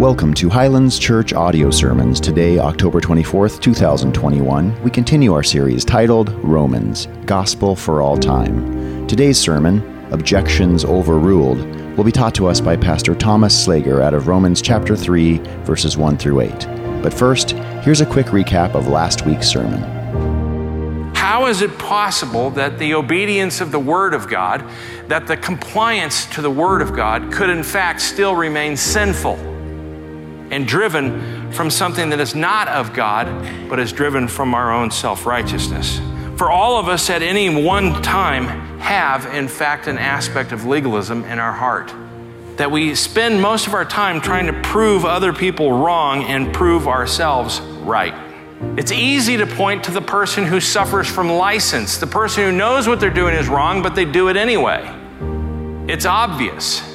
Welcome to Highlands Church Audio Sermons. Today, October 24th, 2021, we continue our series titled Romans Gospel for All Time. Today's sermon, Objections Overruled, will be taught to us by Pastor Thomas Slager out of Romans chapter 3, verses 1 through 8. But first, here's a quick recap of last week's sermon. How is it possible that the obedience of the Word of God, that the compliance to the Word of God, could in fact still remain sinful? And driven from something that is not of God, but is driven from our own self righteousness. For all of us at any one time have, in fact, an aspect of legalism in our heart. That we spend most of our time trying to prove other people wrong and prove ourselves right. It's easy to point to the person who suffers from license, the person who knows what they're doing is wrong, but they do it anyway. It's obvious.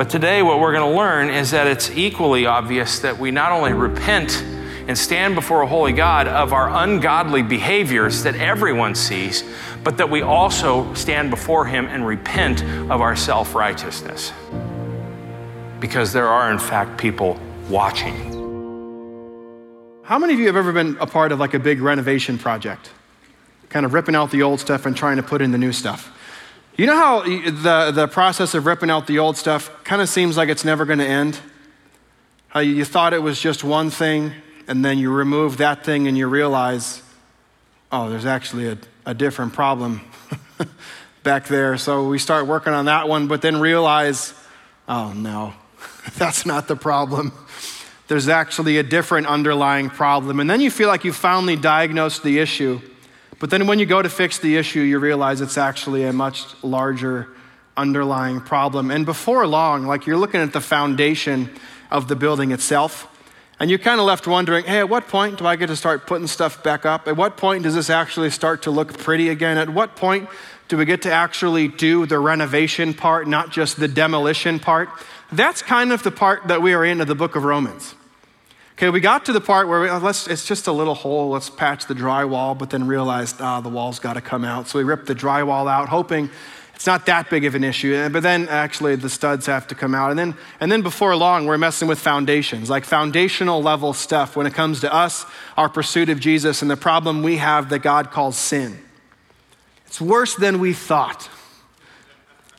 But today, what we're going to learn is that it's equally obvious that we not only repent and stand before a holy God of our ungodly behaviors that everyone sees, but that we also stand before Him and repent of our self righteousness. Because there are, in fact, people watching. How many of you have ever been a part of like a big renovation project? Kind of ripping out the old stuff and trying to put in the new stuff. You know how the, the process of ripping out the old stuff kind of seems like it's never going to end? How you thought it was just one thing, and then you remove that thing and you realize, oh, there's actually a, a different problem back there. So we start working on that one, but then realize, oh, no, that's not the problem. There's actually a different underlying problem. And then you feel like you finally diagnosed the issue but then when you go to fix the issue, you realize it's actually a much larger underlying problem. And before long, like you're looking at the foundation of the building itself, and you're kind of left wondering hey, at what point do I get to start putting stuff back up? At what point does this actually start to look pretty again? At what point do we get to actually do the renovation part, not just the demolition part? That's kind of the part that we are in of the book of Romans. Okay, we got to the part where we, oh, let's, it's just a little hole, let's patch the drywall, but then realized, ah, the wall's got to come out. So we ripped the drywall out, hoping it's not that big of an issue. But then actually the studs have to come out. And then, and then before long, we're messing with foundations, like foundational level stuff when it comes to us, our pursuit of Jesus, and the problem we have that God calls sin. It's worse than we thought.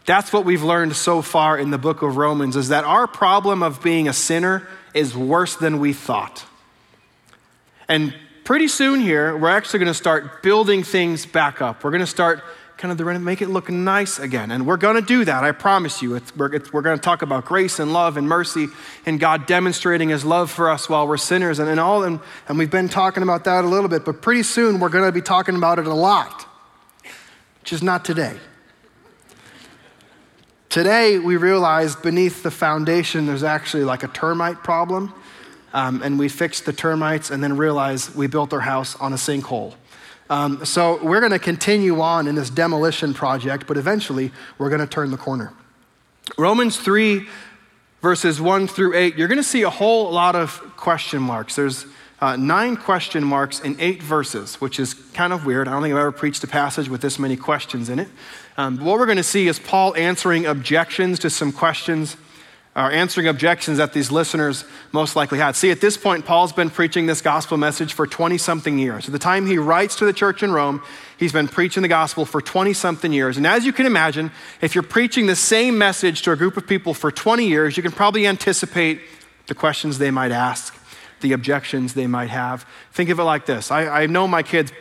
That's what we've learned so far in the book of Romans is that our problem of being a sinner is worse than we thought. And pretty soon here, we're actually going to start building things back up. We're going to start kind of the, make it look nice again. And we're going to do that, I promise you. It's, we're, it's, we're going to talk about grace and love and mercy and God demonstrating his love for us while we're sinners and, and all. And, and we've been talking about that a little bit, but pretty soon we're going to be talking about it a lot, which is not today. Today, we realized beneath the foundation there's actually like a termite problem. Um, and we fixed the termites and then realized we built our house on a sinkhole. Um, so we're going to continue on in this demolition project, but eventually we're going to turn the corner. Romans 3, verses 1 through 8, you're going to see a whole lot of question marks. There's uh, nine question marks in eight verses, which is kind of weird. I don't think I've ever preached a passage with this many questions in it. Um, what we're going to see is Paul answering objections to some questions, or answering objections that these listeners most likely had. See, at this point, Paul's been preaching this gospel message for 20 something years. At the time he writes to the church in Rome, he's been preaching the gospel for 20 something years. And as you can imagine, if you're preaching the same message to a group of people for 20 years, you can probably anticipate the questions they might ask the objections they might have. Think of it like this I, I know my kids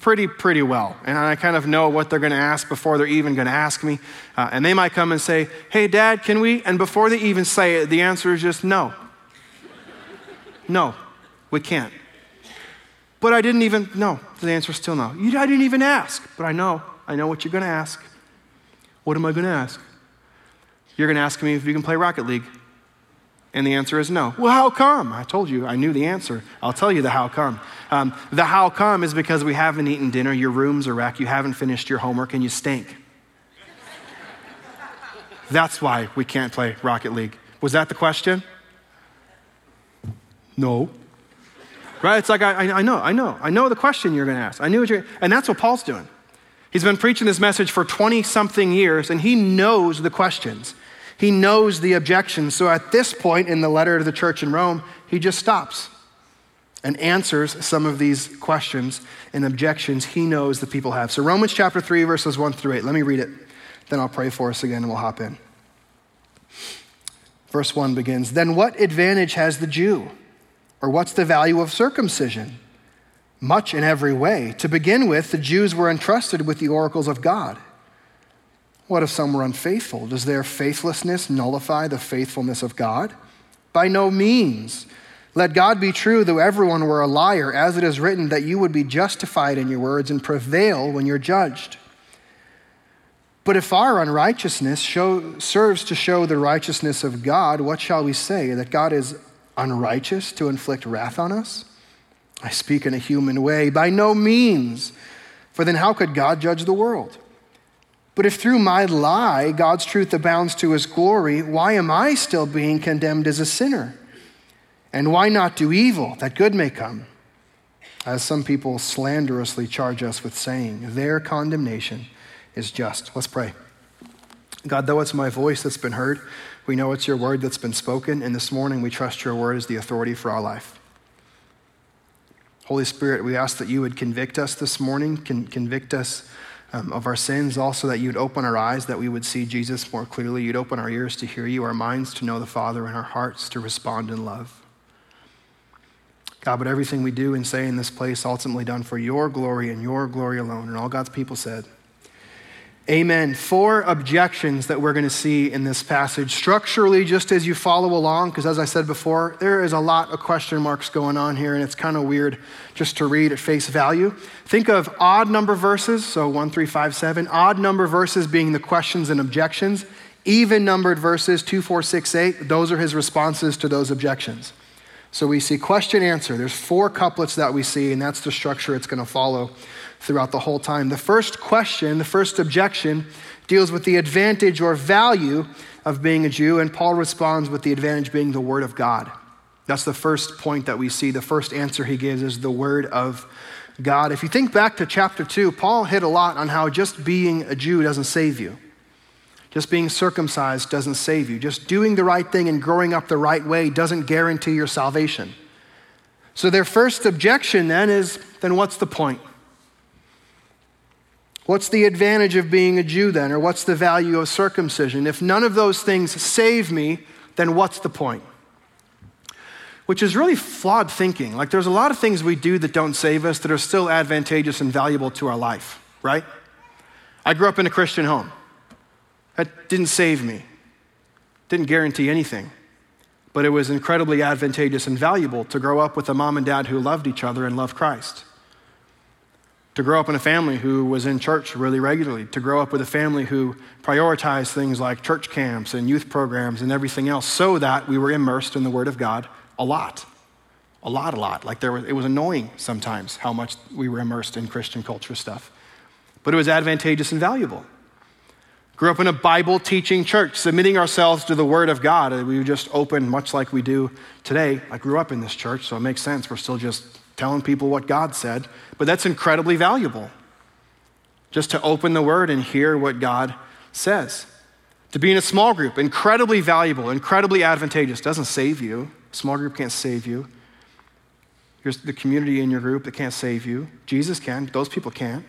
pretty, pretty well, and I kind of know what they're going to ask before they're even going to ask me. Uh, and they might come and say, Hey, Dad, can we? And before they even say it, the answer is just no. no, we can't. But I didn't even, no, the answer is still no. You, I didn't even ask, but I know. I know what you're going to ask. What am I going to ask? You're going to ask me if you can play Rocket League. And the answer is no. Well, how come? I told you, I knew the answer. I'll tell you the how come. Um, the how come is because we haven't eaten dinner, your room's a wreck, you haven't finished your homework, and you stink. That's why we can't play Rocket League. Was that the question? No. Right? It's like, I, I know, I know, I know the question you're going to ask. I knew what you're, and that's what Paul's doing. He's been preaching this message for 20 something years, and he knows the questions. He knows the objections. So at this point in the letter to the church in Rome, he just stops and answers some of these questions and objections he knows the people have. So, Romans chapter 3, verses 1 through 8. Let me read it. Then I'll pray for us again and we'll hop in. Verse 1 begins Then what advantage has the Jew? Or what's the value of circumcision? Much in every way. To begin with, the Jews were entrusted with the oracles of God. What if some were unfaithful? Does their faithlessness nullify the faithfulness of God? By no means. Let God be true, though everyone were a liar, as it is written that you would be justified in your words and prevail when you're judged. But if our unrighteousness show, serves to show the righteousness of God, what shall we say? That God is unrighteous to inflict wrath on us? I speak in a human way. By no means. For then how could God judge the world? But if through my lie God's truth abounds to his glory, why am I still being condemned as a sinner? And why not do evil that good may come? As some people slanderously charge us with saying, their condemnation is just. Let's pray. God, though it's my voice that's been heard, we know it's your word that's been spoken, and this morning we trust your word as the authority for our life. Holy Spirit, we ask that you would convict us this morning, con- convict us um, of our sins, also that you'd open our eyes, that we would see Jesus more clearly. You'd open our ears to hear you, our minds to know the Father, and our hearts to respond in love. God, but everything we do and say in this place ultimately done for your glory and your glory alone. And all God's people said, Amen. Four objections that we're going to see in this passage. Structurally, just as you follow along, because as I said before, there is a lot of question marks going on here, and it's kind of weird just to read at face value. Think of odd number verses, so one, three, five, seven. Odd number verses being the questions and objections. Even numbered verses, two, four, six, eight, those are his responses to those objections. So we see question answer. There's four couplets that we see, and that's the structure it's going to follow throughout the whole time. The first question, the first objection, deals with the advantage or value of being a Jew, and Paul responds with the advantage being the Word of God. That's the first point that we see. The first answer he gives is the Word of God. If you think back to chapter 2, Paul hit a lot on how just being a Jew doesn't save you. Just being circumcised doesn't save you. Just doing the right thing and growing up the right way doesn't guarantee your salvation. So, their first objection then is then what's the point? What's the advantage of being a Jew then? Or what's the value of circumcision? If none of those things save me, then what's the point? Which is really flawed thinking. Like, there's a lot of things we do that don't save us that are still advantageous and valuable to our life, right? I grew up in a Christian home. That didn't save me, didn't guarantee anything. But it was incredibly advantageous and valuable to grow up with a mom and dad who loved each other and loved Christ. To grow up in a family who was in church really regularly. To grow up with a family who prioritized things like church camps and youth programs and everything else so that we were immersed in the Word of God a lot. A lot, a lot. Like there was, it was annoying sometimes how much we were immersed in Christian culture stuff. But it was advantageous and valuable. Grew up in a Bible teaching church, submitting ourselves to the Word of God. We were just open much like we do today. I grew up in this church, so it makes sense. We're still just telling people what God said. But that's incredibly valuable, just to open the Word and hear what God says. To be in a small group, incredibly valuable, incredibly advantageous. Doesn't save you. Small group can't save you. Here's the community in your group that can't save you. Jesus can, those people can't.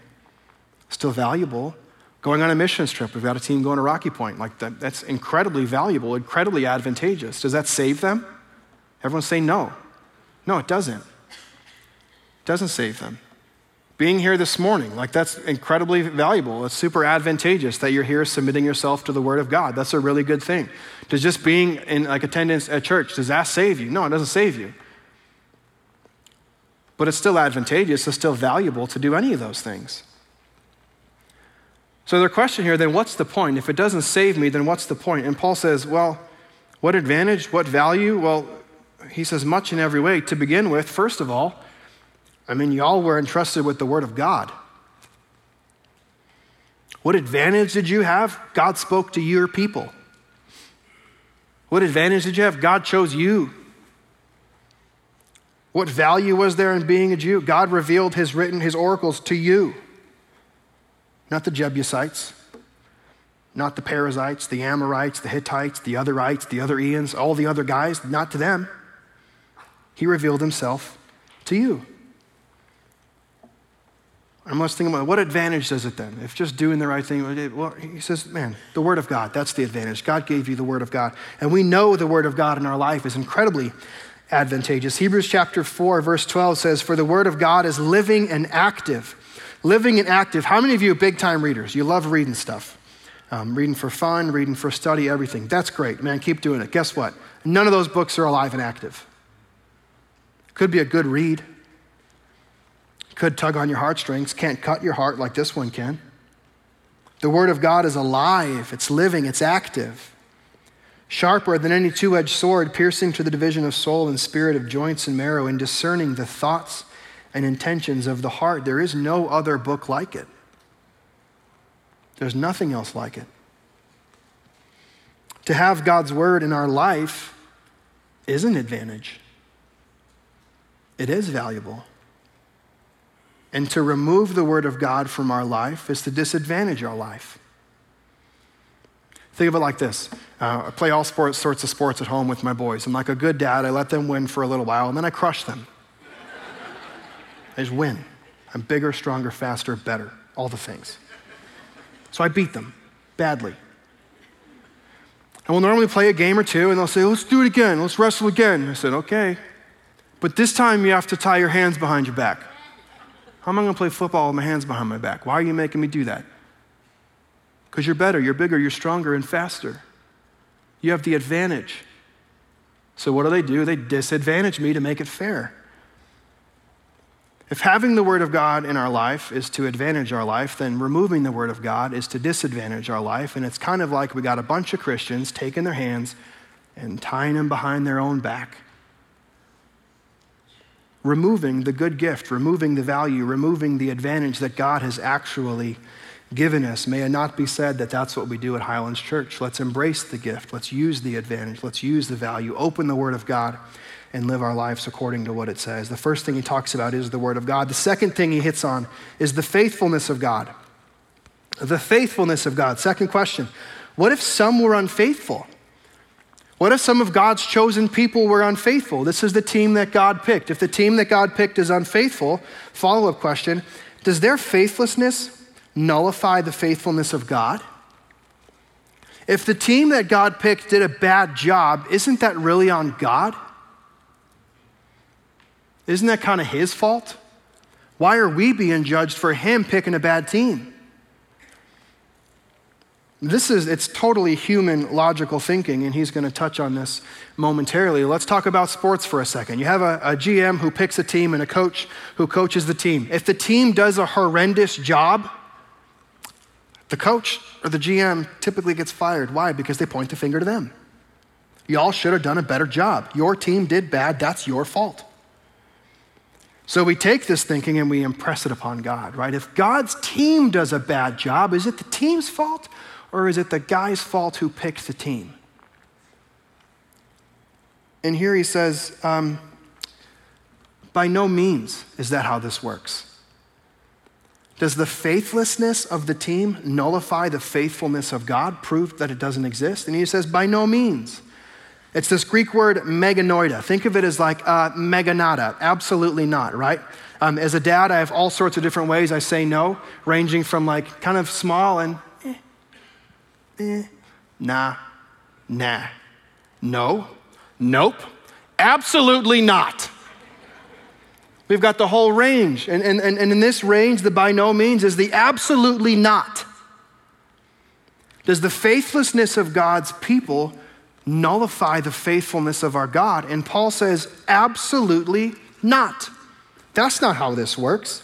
Still valuable. Going on a missions trip, we've got a team going to Rocky Point. Like that, that's incredibly valuable, incredibly advantageous. Does that save them? Everyone's saying no. No, it doesn't. Doesn't save them. Being here this morning, like that's incredibly valuable. It's super advantageous that you're here submitting yourself to the Word of God. That's a really good thing. Does just being in like attendance at church, does that save you? No, it doesn't save you. But it's still advantageous, it's still valuable to do any of those things. So their question here, then what's the point? If it doesn't save me, then what's the point? And Paul says, well, what advantage? What value? Well, he says, much in every way. To begin with, first of all, I mean, y'all were entrusted with the Word of God. What advantage did you have? God spoke to your people. What advantage did you have? God chose you. What value was there in being a Jew? God revealed his written, his oracles to you not the Jebusites, not the Perizzites, the Amorites, the Hittites, the otherites, the other Ians, all the other guys, not to them. He revealed himself to you. I must think about what advantage does it then? If just doing the right thing, well, he says, man, the Word of God, that's the advantage. God gave you the Word of God. And we know the Word of God in our life is incredibly advantageous. Hebrews chapter 4, verse 12 says, For the Word of God is living and active. Living and active. How many of you are big time readers? You love reading stuff. Um, reading for fun, reading for study, everything. That's great, man. Keep doing it. Guess what? None of those books are alive and active. Could be a good read, could tug on your heartstrings, can't cut your heart like this one can. The Word of God is alive, it's living, it's active. Sharper than any two edged sword, piercing to the division of soul and spirit, of joints and marrow, and discerning the thoughts and intentions of the heart. There is no other book like it. There's nothing else like it. To have God's Word in our life is an advantage, it is valuable. And to remove the Word of God from our life is to disadvantage our life. Think of it like this uh, I play all sports, sorts of sports at home with my boys. I'm like a good dad. I let them win for a little while, and then I crush them. I just win. I'm bigger, stronger, faster, better, all the things. So I beat them badly. And we'll normally play a game or two, and they'll say, Let's do it again. Let's wrestle again. I said, Okay. But this time you have to tie your hands behind your back. How am I going to play football with my hands behind my back? Why are you making me do that? Because you're better, you're bigger, you're stronger, and faster. You have the advantage. So, what do they do? They disadvantage me to make it fair. If having the Word of God in our life is to advantage our life, then removing the Word of God is to disadvantage our life. And it's kind of like we got a bunch of Christians taking their hands and tying them behind their own back removing the good gift, removing the value, removing the advantage that God has actually given us. May it not be said that that's what we do at Highlands Church. Let's embrace the gift. Let's use the advantage. Let's use the value. Open the Word of God and live our lives according to what it says. The first thing he talks about is the Word of God. The second thing he hits on is the faithfulness of God. The faithfulness of God. Second question What if some were unfaithful? What if some of God's chosen people were unfaithful? This is the team that God picked. If the team that God picked is unfaithful, follow up question does their faithlessness nullify the faithfulness of God? If the team that God picked did a bad job, isn't that really on God? Isn't that kind of his fault? Why are we being judged for him picking a bad team? This is, it's totally human logical thinking, and he's going to touch on this momentarily. Let's talk about sports for a second. You have a, a, GM who picks a team and a coach who coaches the team. If the team does a horrendous job, the coach or the GM typically gets fired. Why? Because they point the finger to them. Y'all should have done a better job. Your team did bad, that's your fault. So we take this thinking and we impress it upon God, right? If God's team does a bad job, is it the team's fault or is it the guy's fault who picked the team? And here he says, um, by no means is that how this works. Does the faithlessness of the team nullify the faithfulness of God, prove that it doesn't exist? And he says, by no means. It's this Greek word meganoida. Think of it as like uh, meganada. Absolutely not, right? Um, as a dad, I have all sorts of different ways I say no, ranging from like kind of small and eh, nah, nah, no, nope, absolutely not. We've got the whole range. And, and, and in this range, the by no means is the absolutely not. Does the faithlessness of God's people nullify the faithfulness of our God? And Paul says, absolutely not. That's not how this works.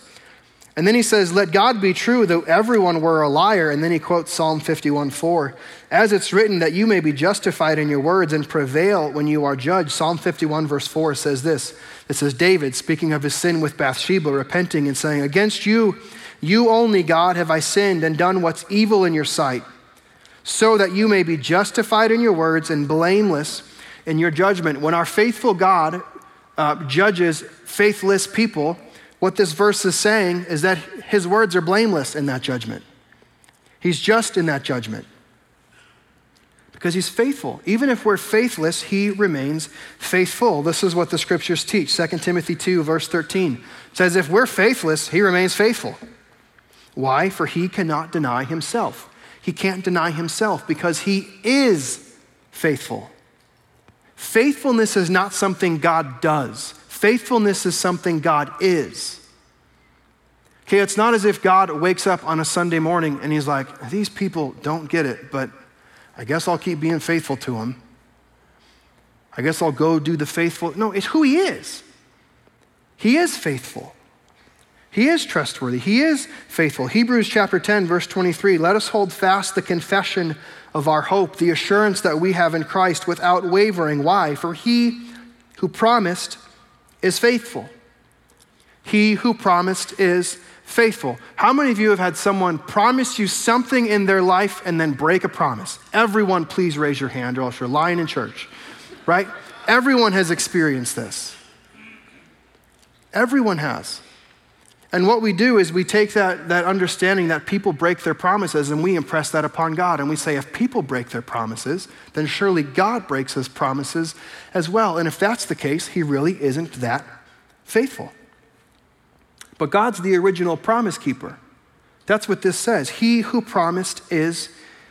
And then he says, Let God be true, though everyone were a liar. And then he quotes Psalm 51 4. As it's written, that you may be justified in your words and prevail when you are judged. Psalm 51, verse 4 says this It says, David, speaking of his sin with Bathsheba, repenting and saying, Against you, you only, God, have I sinned and done what's evil in your sight, so that you may be justified in your words and blameless in your judgment. When our faithful God uh, judges faithless people, what this verse is saying is that his words are blameless in that judgment. He's just in that judgment. because he's faithful. Even if we're faithless, he remains faithful. This is what the scriptures teach. 2 Timothy 2, verse 13 says, If we're faithless, he remains faithful. Why? For he cannot deny himself. He can't deny himself because he is faithful. Faithfulness is not something God does, faithfulness is something God is. Okay, it's not as if God wakes up on a Sunday morning and he's like, these people don't get it, but I guess I'll keep being faithful to them. I guess I'll go do the faithful. No, it's who he is. He is faithful. He is trustworthy. He is faithful. Hebrews chapter 10, verse 23 let us hold fast the confession of our hope, the assurance that we have in Christ without wavering. Why? For he who promised is faithful. He who promised is faithful. How many of you have had someone promise you something in their life and then break a promise? Everyone, please raise your hand or else you're lying in church, right? Everyone has experienced this. Everyone has. And what we do is we take that, that understanding that people break their promises and we impress that upon God. And we say, if people break their promises, then surely God breaks his promises as well. And if that's the case, he really isn't that faithful. But God's the original promise keeper. That's what this says. He who promised is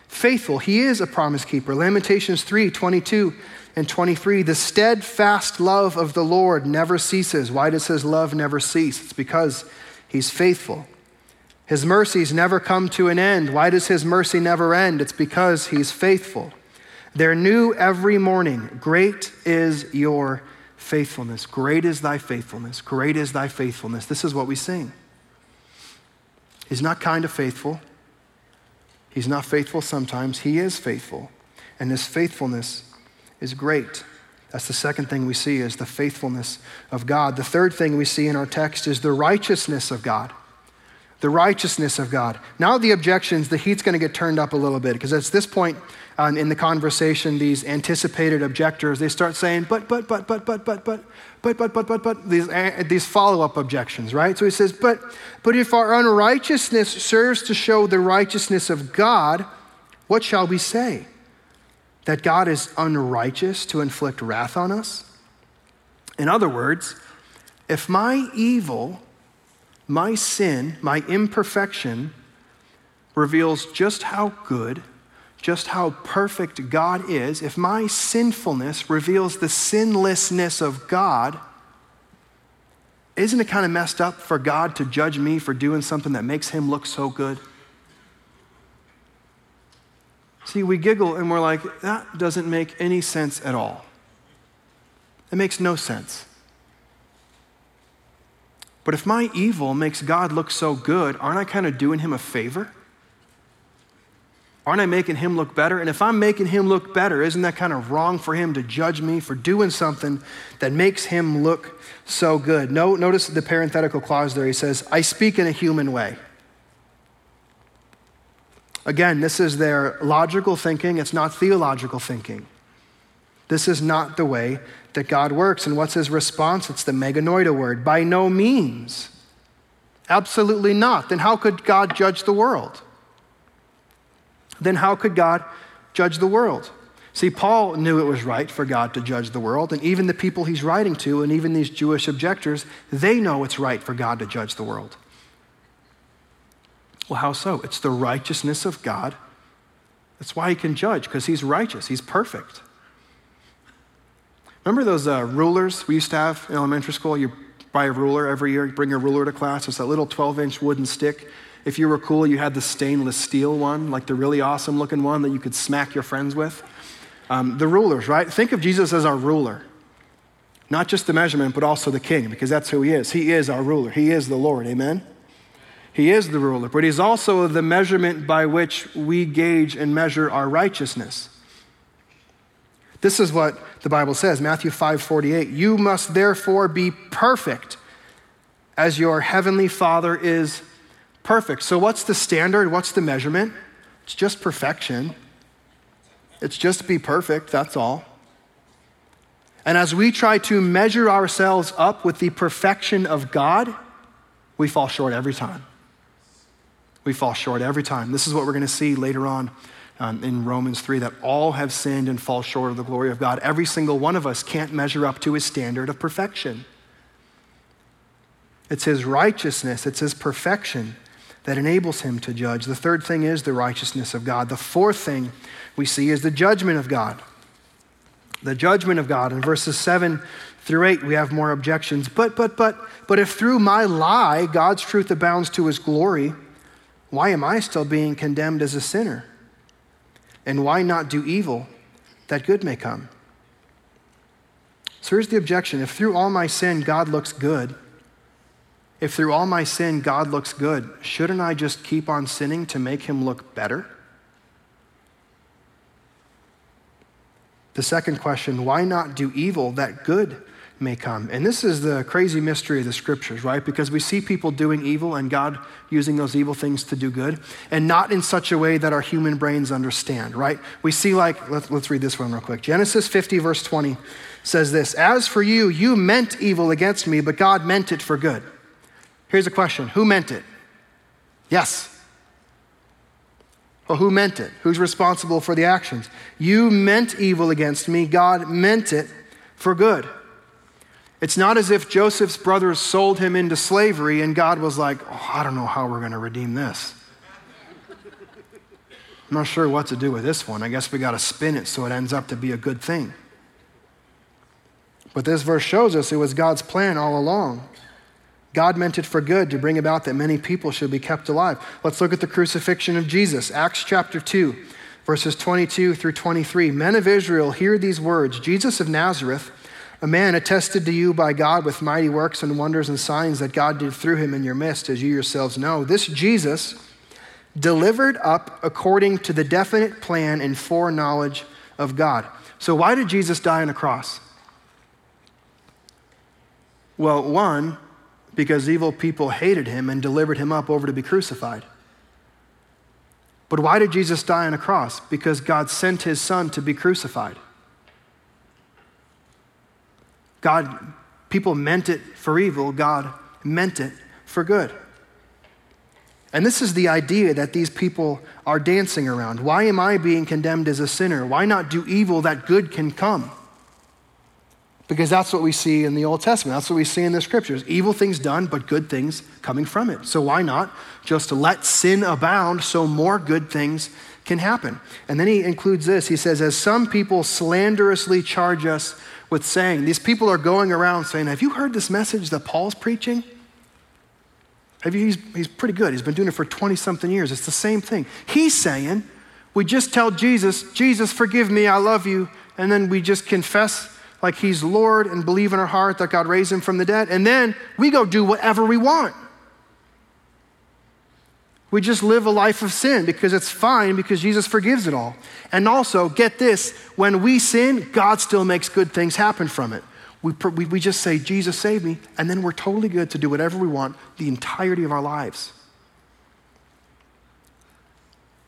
faithful. He is a promise keeper. Lamentations 3 22 and 23. The steadfast love of the Lord never ceases. Why does his love never cease? It's because he's faithful. His mercies never come to an end. Why does his mercy never end? It's because he's faithful. They're new every morning. Great is your faithfulness. Great is thy faithfulness. Great is thy faithfulness. This is what we sing. He's not kind of faithful. He's not faithful sometimes. He is faithful. And his faithfulness is great. That's the second thing we see is the faithfulness of God. The third thing we see in our text is the righteousness of God. The righteousness of God. Now, the objections, the heat's going to get turned up a little bit because at this point, um, in the conversation, these anticipated objectors, they start saying, but, but, but, but, but, but, but, but, but, but, but, but, these, uh, these follow up objections, right? So he says, but, but if our unrighteousness serves to show the righteousness of God, what shall we say? That God is unrighteous to inflict wrath on us? In other words, if my evil, my sin, my imperfection reveals just how good just how perfect God is, if my sinfulness reveals the sinlessness of God, isn't it kind of messed up for God to judge me for doing something that makes him look so good? See, we giggle and we're like, that doesn't make any sense at all. It makes no sense. But if my evil makes God look so good, aren't I kind of doing him a favor? Aren't I making him look better? And if I'm making him look better, isn't that kind of wrong for him to judge me for doing something that makes him look so good? No, notice the parenthetical clause there. He says, I speak in a human way. Again, this is their logical thinking, it's not theological thinking. This is not the way that God works. And what's his response? It's the meganoida word. By no means. Absolutely not. Then how could God judge the world? then how could God judge the world? See, Paul knew it was right for God to judge the world, and even the people he's writing to, and even these Jewish objectors, they know it's right for God to judge the world. Well, how so? It's the righteousness of God. That's why he can judge, because he's righteous, he's perfect. Remember those uh, rulers we used to have in elementary school? You buy a ruler every year, you bring a ruler to class. It's that little 12 inch wooden stick if you were cool, you had the stainless steel one, like the really awesome looking one that you could smack your friends with. Um, the rulers, right? Think of Jesus as our ruler. Not just the measurement, but also the king, because that's who he is. He is our ruler. He is the Lord. Amen? He is the ruler, but he's also the measurement by which we gauge and measure our righteousness. This is what the Bible says, Matthew 5:48. You must therefore be perfect as your heavenly Father is perfect. So, what's the standard? What's the measurement? It's just perfection. It's just be perfect, that's all. And as we try to measure ourselves up with the perfection of God, we fall short every time. We fall short every time. This is what we're going to see later on um, in Romans 3 that all have sinned and fall short of the glory of God. Every single one of us can't measure up to his standard of perfection. It's his righteousness, it's his perfection that enables him to judge. The third thing is the righteousness of God. The fourth thing we see is the judgment of God. The judgment of God. In verses 7 through 8, we have more objections. But, but, but, but if through my lie God's truth abounds to his glory, why am I still being condemned as a sinner? And why not do evil that good may come? So here's the objection if through all my sin God looks good, if through all my sin God looks good, shouldn't I just keep on sinning to make him look better? The second question why not do evil that good may come. And this is the crazy mystery of the scriptures, right? Because we see people doing evil and God using those evil things to do good, and not in such a way that our human brains understand, right? We see, like, let's, let's read this one real quick. Genesis 50, verse 20 says this As for you, you meant evil against me, but God meant it for good. Here's a question Who meant it? Yes. Well, who meant it? Who's responsible for the actions? You meant evil against me. God meant it for good. It's not as if Joseph's brothers sold him into slavery and God was like, oh, I don't know how we're going to redeem this. I'm not sure what to do with this one. I guess we got to spin it so it ends up to be a good thing. But this verse shows us it was God's plan all along. God meant it for good to bring about that many people should be kept alive. Let's look at the crucifixion of Jesus. Acts chapter 2, verses 22 through 23. Men of Israel, hear these words Jesus of Nazareth a man attested to you by God with mighty works and wonders and signs that God did through him in your midst, as you yourselves know. This Jesus, delivered up according to the definite plan and foreknowledge of God. So, why did Jesus die on a cross? Well, one, because evil people hated him and delivered him up over to be crucified. But why did Jesus die on a cross? Because God sent his son to be crucified. God, people meant it for evil, God meant it for good. And this is the idea that these people are dancing around. Why am I being condemned as a sinner? Why not do evil that good can come? Because that's what we see in the Old Testament. That's what we see in the scriptures. Evil things done, but good things coming from it. So why not just let sin abound so more good things can happen? And then he includes this. He says, As some people slanderously charge us with saying, these people are going around saying, Have you heard this message that Paul's preaching? Have you, he's, he's pretty good. He's been doing it for 20 something years. It's the same thing. He's saying, We just tell Jesus, Jesus, forgive me, I love you. And then we just confess like he's Lord and believe in our heart that God raised him from the dead. And then we go do whatever we want. We just live a life of sin because it's fine because Jesus forgives it all. And also, get this when we sin, God still makes good things happen from it. We, we, we just say, Jesus, save me, and then we're totally good to do whatever we want the entirety of our lives.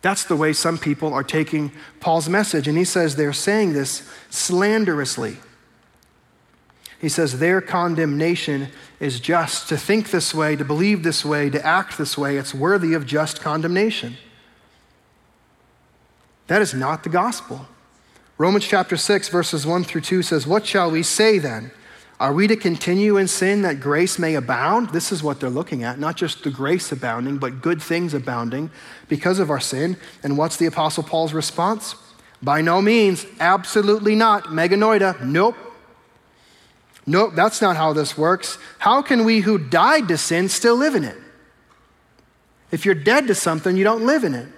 That's the way some people are taking Paul's message. And he says they're saying this slanderously. He says their condemnation is just. To think this way, to believe this way, to act this way, it's worthy of just condemnation. That is not the gospel. Romans chapter 6, verses 1 through 2 says, What shall we say then? Are we to continue in sin that grace may abound? This is what they're looking at, not just the grace abounding, but good things abounding because of our sin. And what's the Apostle Paul's response? By no means, absolutely not. Meganoida, nope. Nope, that's not how this works. How can we who died to sin still live in it? If you're dead to something, you don't live in it.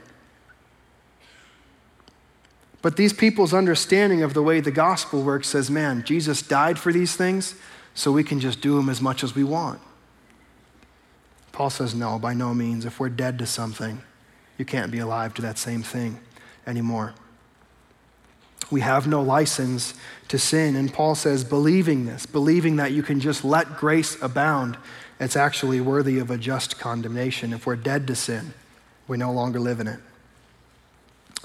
But these people's understanding of the way the gospel works says, man, Jesus died for these things, so we can just do them as much as we want. Paul says, no, by no means. If we're dead to something, you can't be alive to that same thing anymore. We have no license to sin. And Paul says, believing this, believing that you can just let grace abound, it's actually worthy of a just condemnation. If we're dead to sin, we no longer live in it.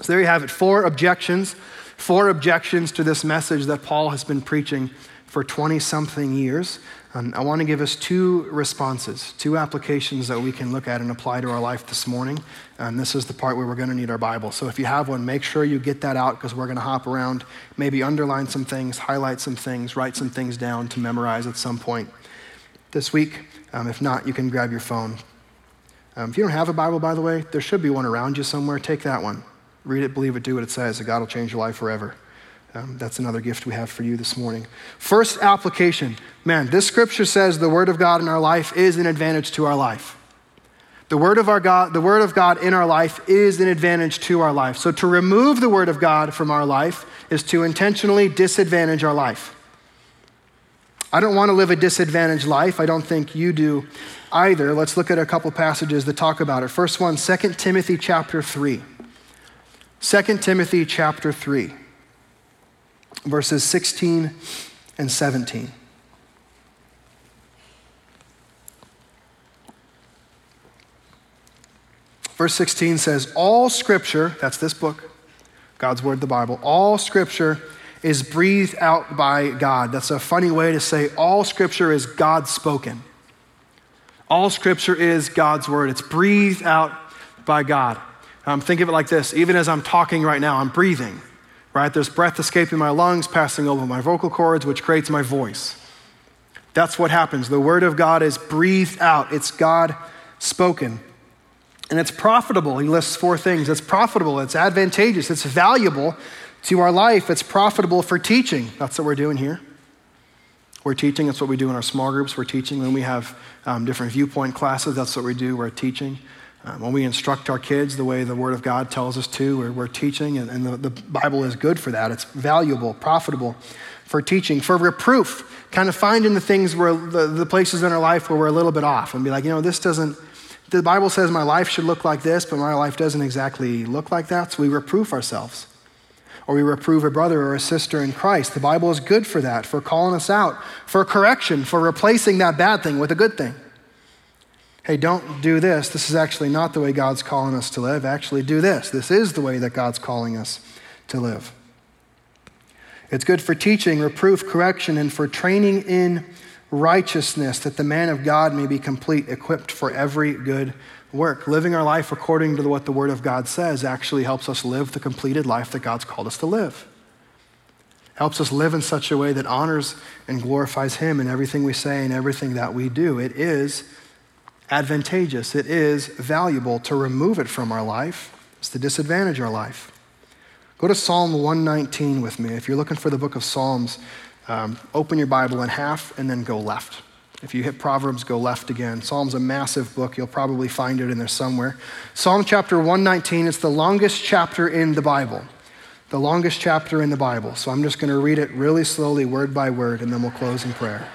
So there you have it four objections, four objections to this message that Paul has been preaching for 20 something years, I want to give us two responses, two applications that we can look at and apply to our life this morning. And this is the part where we're going to need our Bible. So if you have one, make sure you get that out because we're going to hop around, maybe underline some things, highlight some things, write some things down to memorize at some point this week. Um, if not, you can grab your phone. Um, if you don't have a Bible, by the way, there should be one around you somewhere. Take that one. Read it, believe it, do what it says, God will change your life forever. Um, that's another gift we have for you this morning. First application man, this scripture says the Word of God in our life is an advantage to our life. The word of our God, the word of God in our life is an advantage to our life. So to remove the word of God from our life is to intentionally disadvantage our life. I don't want to live a disadvantaged life. I don't think you do either. Let's look at a couple passages that talk about it. First one, 2 Timothy chapter 3. 2 Timothy chapter 3 verses 16 and 17. Verse 16 says, All scripture, that's this book, God's word, the Bible, all scripture is breathed out by God. That's a funny way to say all scripture is God spoken. All scripture is God's word, it's breathed out by God. Um, think of it like this even as I'm talking right now, I'm breathing right? There's breath escaping my lungs, passing over my vocal cords, which creates my voice. That's what happens. The word of God is breathed out, it's God spoken. And it's profitable. He lists four things it's profitable, it's advantageous, it's valuable to our life, it's profitable for teaching. That's what we're doing here. We're teaching, that's what we do in our small groups. We're teaching when we have um, different viewpoint classes, that's what we do. We're teaching. Um, when we instruct our kids the way the Word of God tells us to, we're, we're teaching, and, and the, the, Bible is good for that. It's valuable, profitable for teaching, for reproof, kind of finding the things where the, the places in our life where we're a little bit off and be like, you know, this doesn't, the Bible says my life should look like this, but my life doesn't exactly look like that. So we reproof ourselves. Or we reprove a brother or a sister in Christ. The Bible is good for that, for calling us out, for correction, for replacing that bad thing with a good thing hey, don't do this. This is actually not the way God's calling us to live. Actually, do this. This is the way that God's calling us to live. It's good for teaching, reproof, correction, and for training in righteousness, that the man of God may be complete, equipped for every good work. Living our life according to what the Word of God says actually helps us live the completed life that God's called us to live. Helps us live in such a way that honors and glorifies Him in everything we say and everything that we do. It is advantageous, it is valuable to remove it from our life, it's to disadvantage our life. Go to Psalm 119 with me. If you're looking for the book of Psalms, um, open your Bible in half and then go left. If you hit Proverbs, go left again. Psalm's a massive book. You'll probably find it in there somewhere. Psalm chapter 119 is the longest chapter in the Bible. The longest chapter in the Bible. So I'm just going to read it really slowly, word by word, and then we'll close in prayer.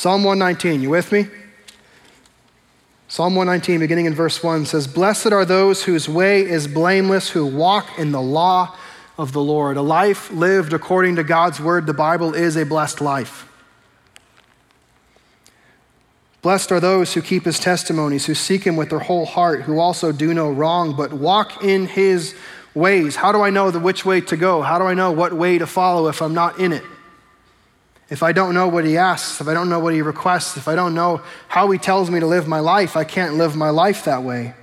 Psalm 119, you with me? Psalm 119, beginning in verse 1, says, Blessed are those whose way is blameless, who walk in the law of the Lord. A life lived according to God's word, the Bible, is a blessed life. Blessed are those who keep his testimonies, who seek him with their whole heart, who also do no wrong, but walk in his ways. How do I know the which way to go? How do I know what way to follow if I'm not in it? If I don't know what he asks, if I don't know what he requests, if I don't know how he tells me to live my life, I can't live my life that way.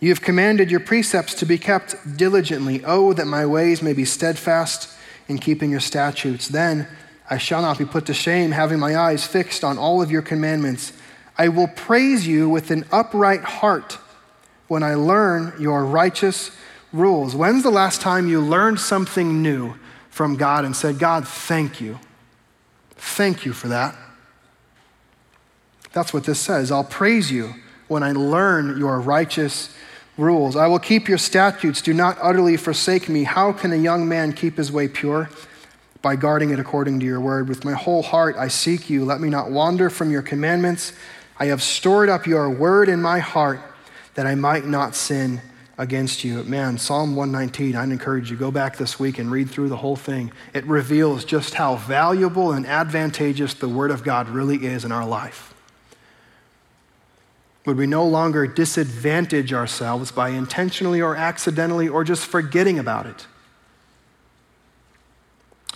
You have commanded your precepts to be kept diligently. Oh, that my ways may be steadfast in keeping your statutes. Then I shall not be put to shame, having my eyes fixed on all of your commandments. I will praise you with an upright heart when I learn your righteous rules. When's the last time you learned something new? From God and said, God, thank you. Thank you for that. That's what this says. I'll praise you when I learn your righteous rules. I will keep your statutes. Do not utterly forsake me. How can a young man keep his way pure? By guarding it according to your word. With my whole heart I seek you. Let me not wander from your commandments. I have stored up your word in my heart that I might not sin against you. Man, Psalm 119, I'd encourage you, go back this week and read through the whole thing. It reveals just how valuable and advantageous the Word of God really is in our life. Would we no longer disadvantage ourselves by intentionally or accidentally or just forgetting about it?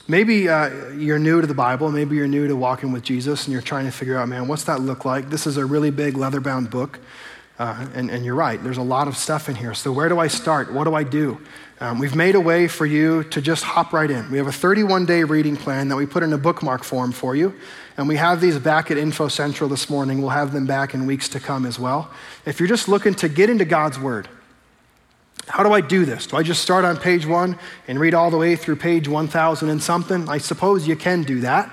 Maybe uh, you're new to the Bible. Maybe you're new to walking with Jesus and you're trying to figure out, man, what's that look like? This is a really big leather bound book. Uh, and, and, you're right, there's a lot of stuff in here. So, where do I start? What do I do? Um, we've made a way for you to just hop right in. We have a 31 day reading plan that we put in a bookmark form for you. And we have these back at Info Central this morning. We'll have them back in weeks to come as well. If you're just looking to get into God's Word, how do I do this? Do I just start on page one and read all the way through page 1000 and something? I suppose you can do that.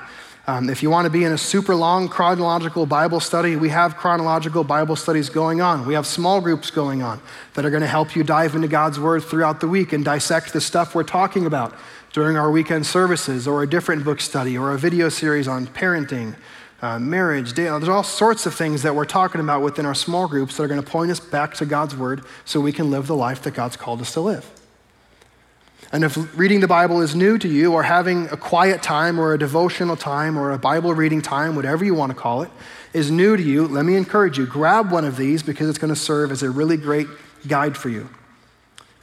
Um, if you want to be in a super long chronological Bible study, we have chronological Bible studies going on. We have small groups going on that are going to help you dive into God's Word throughout the week and dissect the stuff we're talking about during our weekend services, or a different book study, or a video series on parenting, uh, marriage. There's all sorts of things that we're talking about within our small groups that are going to point us back to God's Word so we can live the life that God's called us to live. And if reading the Bible is new to you, or having a quiet time, or a devotional time, or a Bible reading time, whatever you want to call it, is new to you, let me encourage you grab one of these because it's going to serve as a really great guide for you.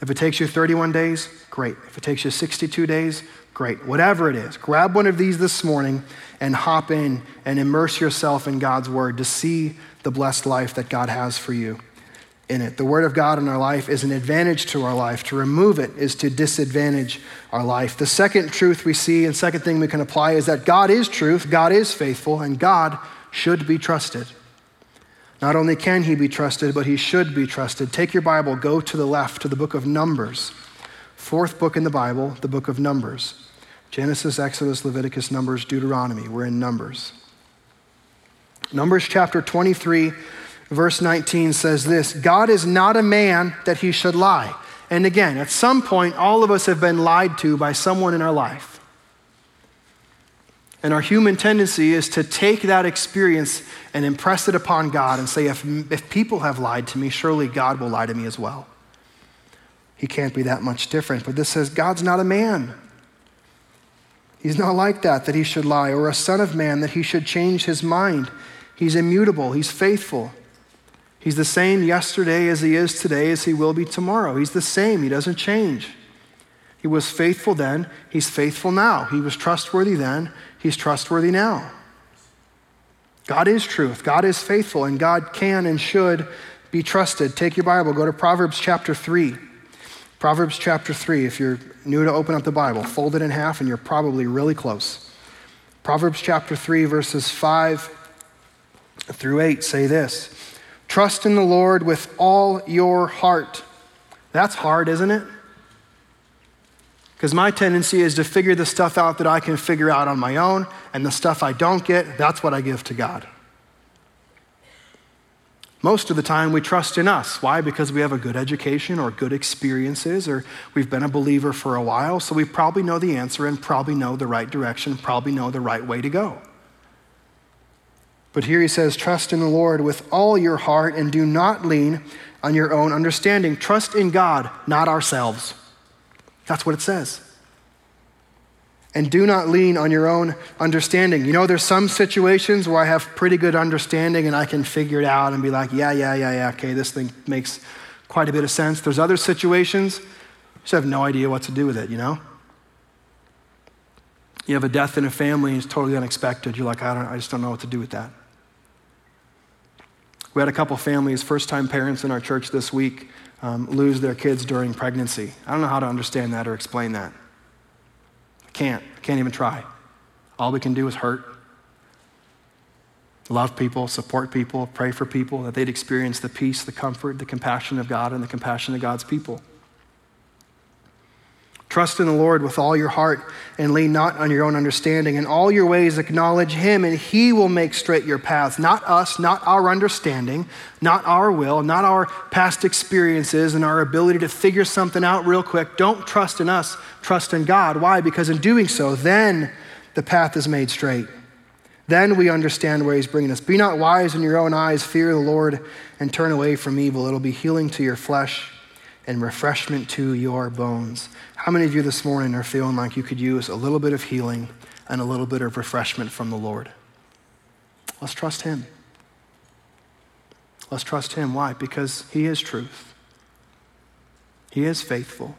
If it takes you 31 days, great. If it takes you 62 days, great. Whatever it is, grab one of these this morning and hop in and immerse yourself in God's Word to see the blessed life that God has for you in it. The Word of God in our life is an advantage to our life. To remove it is to disadvantage our life. The second truth we see and second thing we can apply is that God is truth, God is faithful, and God should be trusted. Not only can he be trusted, but he should be trusted. Take your Bible, go to the left to the book of Numbers. Fourth book in the Bible, the book of Numbers. Genesis, Exodus, Leviticus, Numbers, Deuteronomy. We're in Numbers. Numbers chapter 23, verse 19 says this God is not a man that he should lie. And again, at some point, all of us have been lied to by someone in our life. And our human tendency is to take that experience and impress it upon God and say, if, if people have lied to me, surely God will lie to me as well. He can't be that much different. But this says, God's not a man. He's not like that, that he should lie, or a son of man, that he should change his mind. He's immutable, he's faithful. He's the same yesterday as he is today, as he will be tomorrow. He's the same, he doesn't change. He was faithful then, he's faithful now. He was trustworthy then, he's trustworthy now. God is truth, God is faithful, and God can and should be trusted. Take your Bible, go to Proverbs chapter 3. Proverbs chapter 3, if you're new to open up the Bible, fold it in half and you're probably really close. Proverbs chapter 3, verses 5 through 8 say this Trust in the Lord with all your heart. That's hard, isn't it? Because my tendency is to figure the stuff out that I can figure out on my own, and the stuff I don't get, that's what I give to God. Most of the time, we trust in us. Why? Because we have a good education or good experiences, or we've been a believer for a while, so we probably know the answer and probably know the right direction, probably know the right way to go. But here he says, Trust in the Lord with all your heart and do not lean on your own understanding. Trust in God, not ourselves. That's what it says. And do not lean on your own understanding. You know, there's some situations where I have pretty good understanding and I can figure it out and be like, yeah, yeah, yeah, yeah, okay, this thing makes quite a bit of sense. There's other situations, you just have no idea what to do with it, you know? You have a death in a family and it's totally unexpected. You're like, I, don't, I just don't know what to do with that. We had a couple families, first time parents in our church this week, um, lose their kids during pregnancy. I don't know how to understand that or explain that. I can't. I can't even try. All we can do is hurt, love people, support people, pray for people that they'd experience the peace, the comfort, the compassion of God, and the compassion of God's people. Trust in the Lord with all your heart and lean not on your own understanding. In all your ways, acknowledge Him, and He will make straight your path. Not us, not our understanding, not our will, not our past experiences and our ability to figure something out real quick. Don't trust in us, trust in God. Why? Because in doing so, then the path is made straight. Then we understand where He's bringing us. Be not wise in your own eyes, fear the Lord, and turn away from evil. It'll be healing to your flesh and refreshment to your bones. How many of you this morning are feeling like you could use a little bit of healing and a little bit of refreshment from the Lord? Let's trust Him. Let's trust Him. Why? Because He is truth, He is faithful,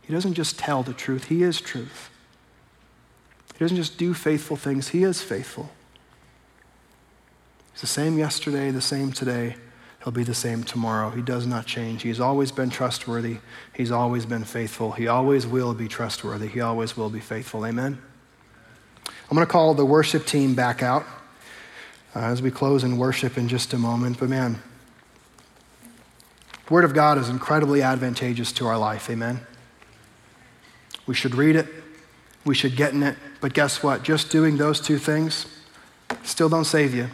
He doesn't just tell the truth, He is truth. He doesn't just do faithful things, He is faithful. He's the same yesterday, the same today. He'll be the same tomorrow. He does not change. He's always been trustworthy. He's always been faithful. He always will be trustworthy. He always will be faithful. Amen. I'm going to call the worship team back out uh, as we close in worship in just a moment. But man, the Word of God is incredibly advantageous to our life. Amen. We should read it, we should get in it. But guess what? Just doing those two things still don't save you.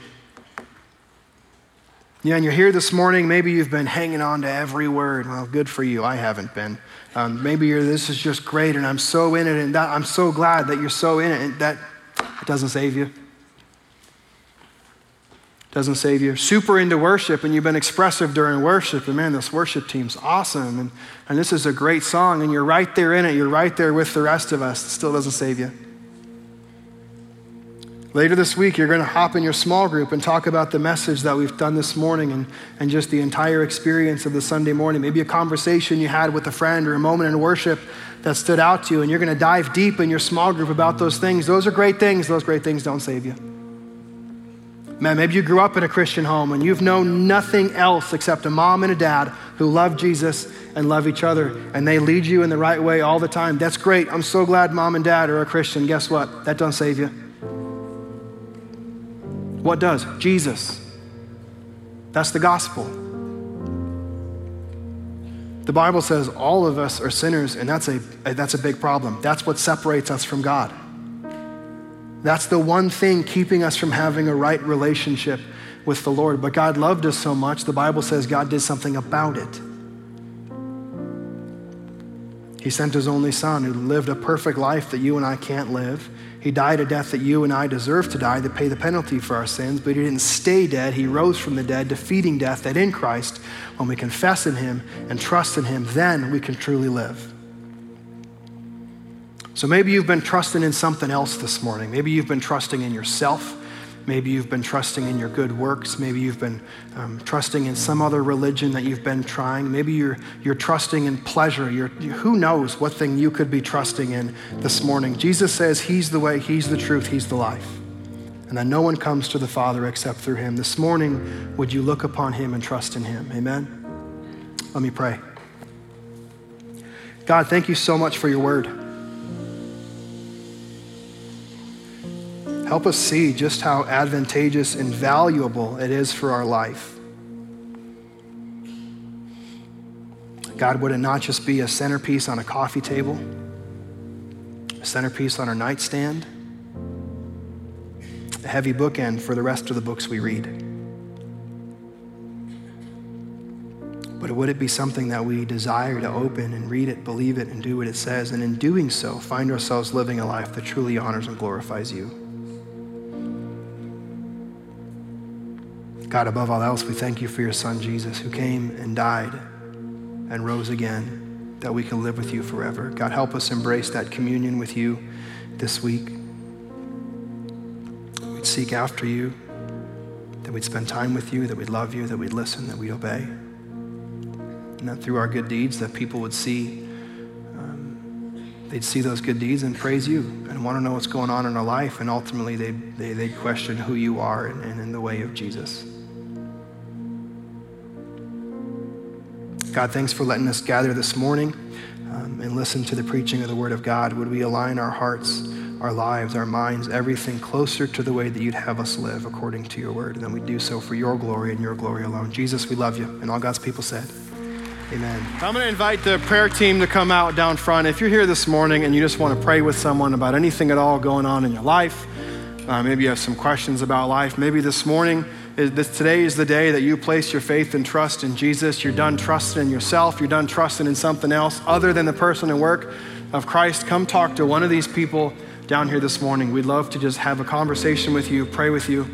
Yeah, and you're here this morning. Maybe you've been hanging on to every word. Well, good for you. I haven't been. Um, maybe you're, this is just great, and I'm so in it, and that, I'm so glad that you're so in it, and that it doesn't save you doesn't save you. Super into worship, and you've been expressive during worship, and man, this worship team's awesome, and, and this is a great song, and you're right there in it, you're right there with the rest of us. It still doesn't save you. Later this week, you're going to hop in your small group and talk about the message that we've done this morning and, and just the entire experience of the Sunday morning. Maybe a conversation you had with a friend or a moment in worship that stood out to you, and you're going to dive deep in your small group about those things. Those are great things. Those great things don't save you. Man, maybe you grew up in a Christian home and you've known nothing else except a mom and a dad who love Jesus and love each other, and they lead you in the right way all the time. That's great. I'm so glad mom and dad are a Christian. Guess what? That doesn't save you. What does? Jesus. That's the gospel. The Bible says all of us are sinners, and that's a, that's a big problem. That's what separates us from God. That's the one thing keeping us from having a right relationship with the Lord. But God loved us so much, the Bible says God did something about it. He sent his only son who lived a perfect life that you and I can't live. He died a death that you and I deserve to die to pay the penalty for our sins, but he didn't stay dead. He rose from the dead, defeating death, that in Christ, when we confess in him and trust in him, then we can truly live. So maybe you've been trusting in something else this morning. Maybe you've been trusting in yourself. Maybe you've been trusting in your good works. Maybe you've been um, trusting in some other religion that you've been trying. Maybe you're, you're trusting in pleasure. You're, who knows what thing you could be trusting in this morning? Jesus says He's the way, He's the truth, He's the life. And that no one comes to the Father except through Him. This morning, would you look upon Him and trust in Him? Amen? Let me pray. God, thank you so much for your word. Help us see just how advantageous and valuable it is for our life. God, would it not just be a centerpiece on a coffee table, a centerpiece on our nightstand, a heavy bookend for the rest of the books we read? But would it be something that we desire to open and read it, believe it, and do what it says, and in doing so, find ourselves living a life that truly honors and glorifies you? God, above all else, we thank you for your son, Jesus, who came and died and rose again, that we can live with you forever. God, help us embrace that communion with you this week. We'd seek after you, that we'd spend time with you, that we'd love you, that we'd listen, that we'd obey. And that through our good deeds, that people would see, um, they'd see those good deeds and praise you and want to know what's going on in our life. And ultimately, they'd, they, would question who you are and, and in the way of Jesus. God, thanks for letting us gather this morning um, and listen to the preaching of the Word of God. Would we align our hearts, our lives, our minds, everything closer to the way that you'd have us live according to your Word? And then we do so for your glory and your glory alone. Jesus, we love you. And all God's people said, Amen. I'm going to invite the prayer team to come out down front. If you're here this morning and you just want to pray with someone about anything at all going on in your life, uh, maybe you have some questions about life, maybe this morning, this, today is the day that you place your faith and trust in Jesus. You're done trusting in yourself. You're done trusting in something else other than the person and work of Christ. Come talk to one of these people down here this morning. We'd love to just have a conversation with you, pray with you,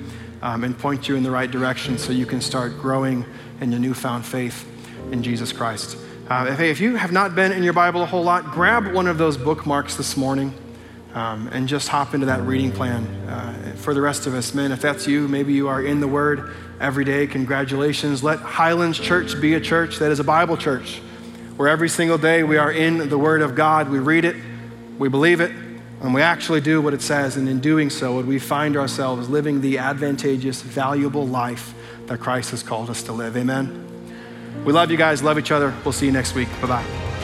um, and point you in the right direction so you can start growing in your newfound faith in Jesus Christ. Uh, if, if you have not been in your Bible a whole lot, grab one of those bookmarks this morning um, and just hop into that reading plan. Uh, for the rest of us, men, if that's you, maybe you are in the Word every day, congratulations. Let Highlands Church be a church that is a Bible church where every single day we are in the Word of God, we read it, we believe it, and we actually do what it says. And in doing so, would we find ourselves living the advantageous, valuable life that Christ has called us to live? Amen. We love you guys, love each other. We'll see you next week. Bye bye.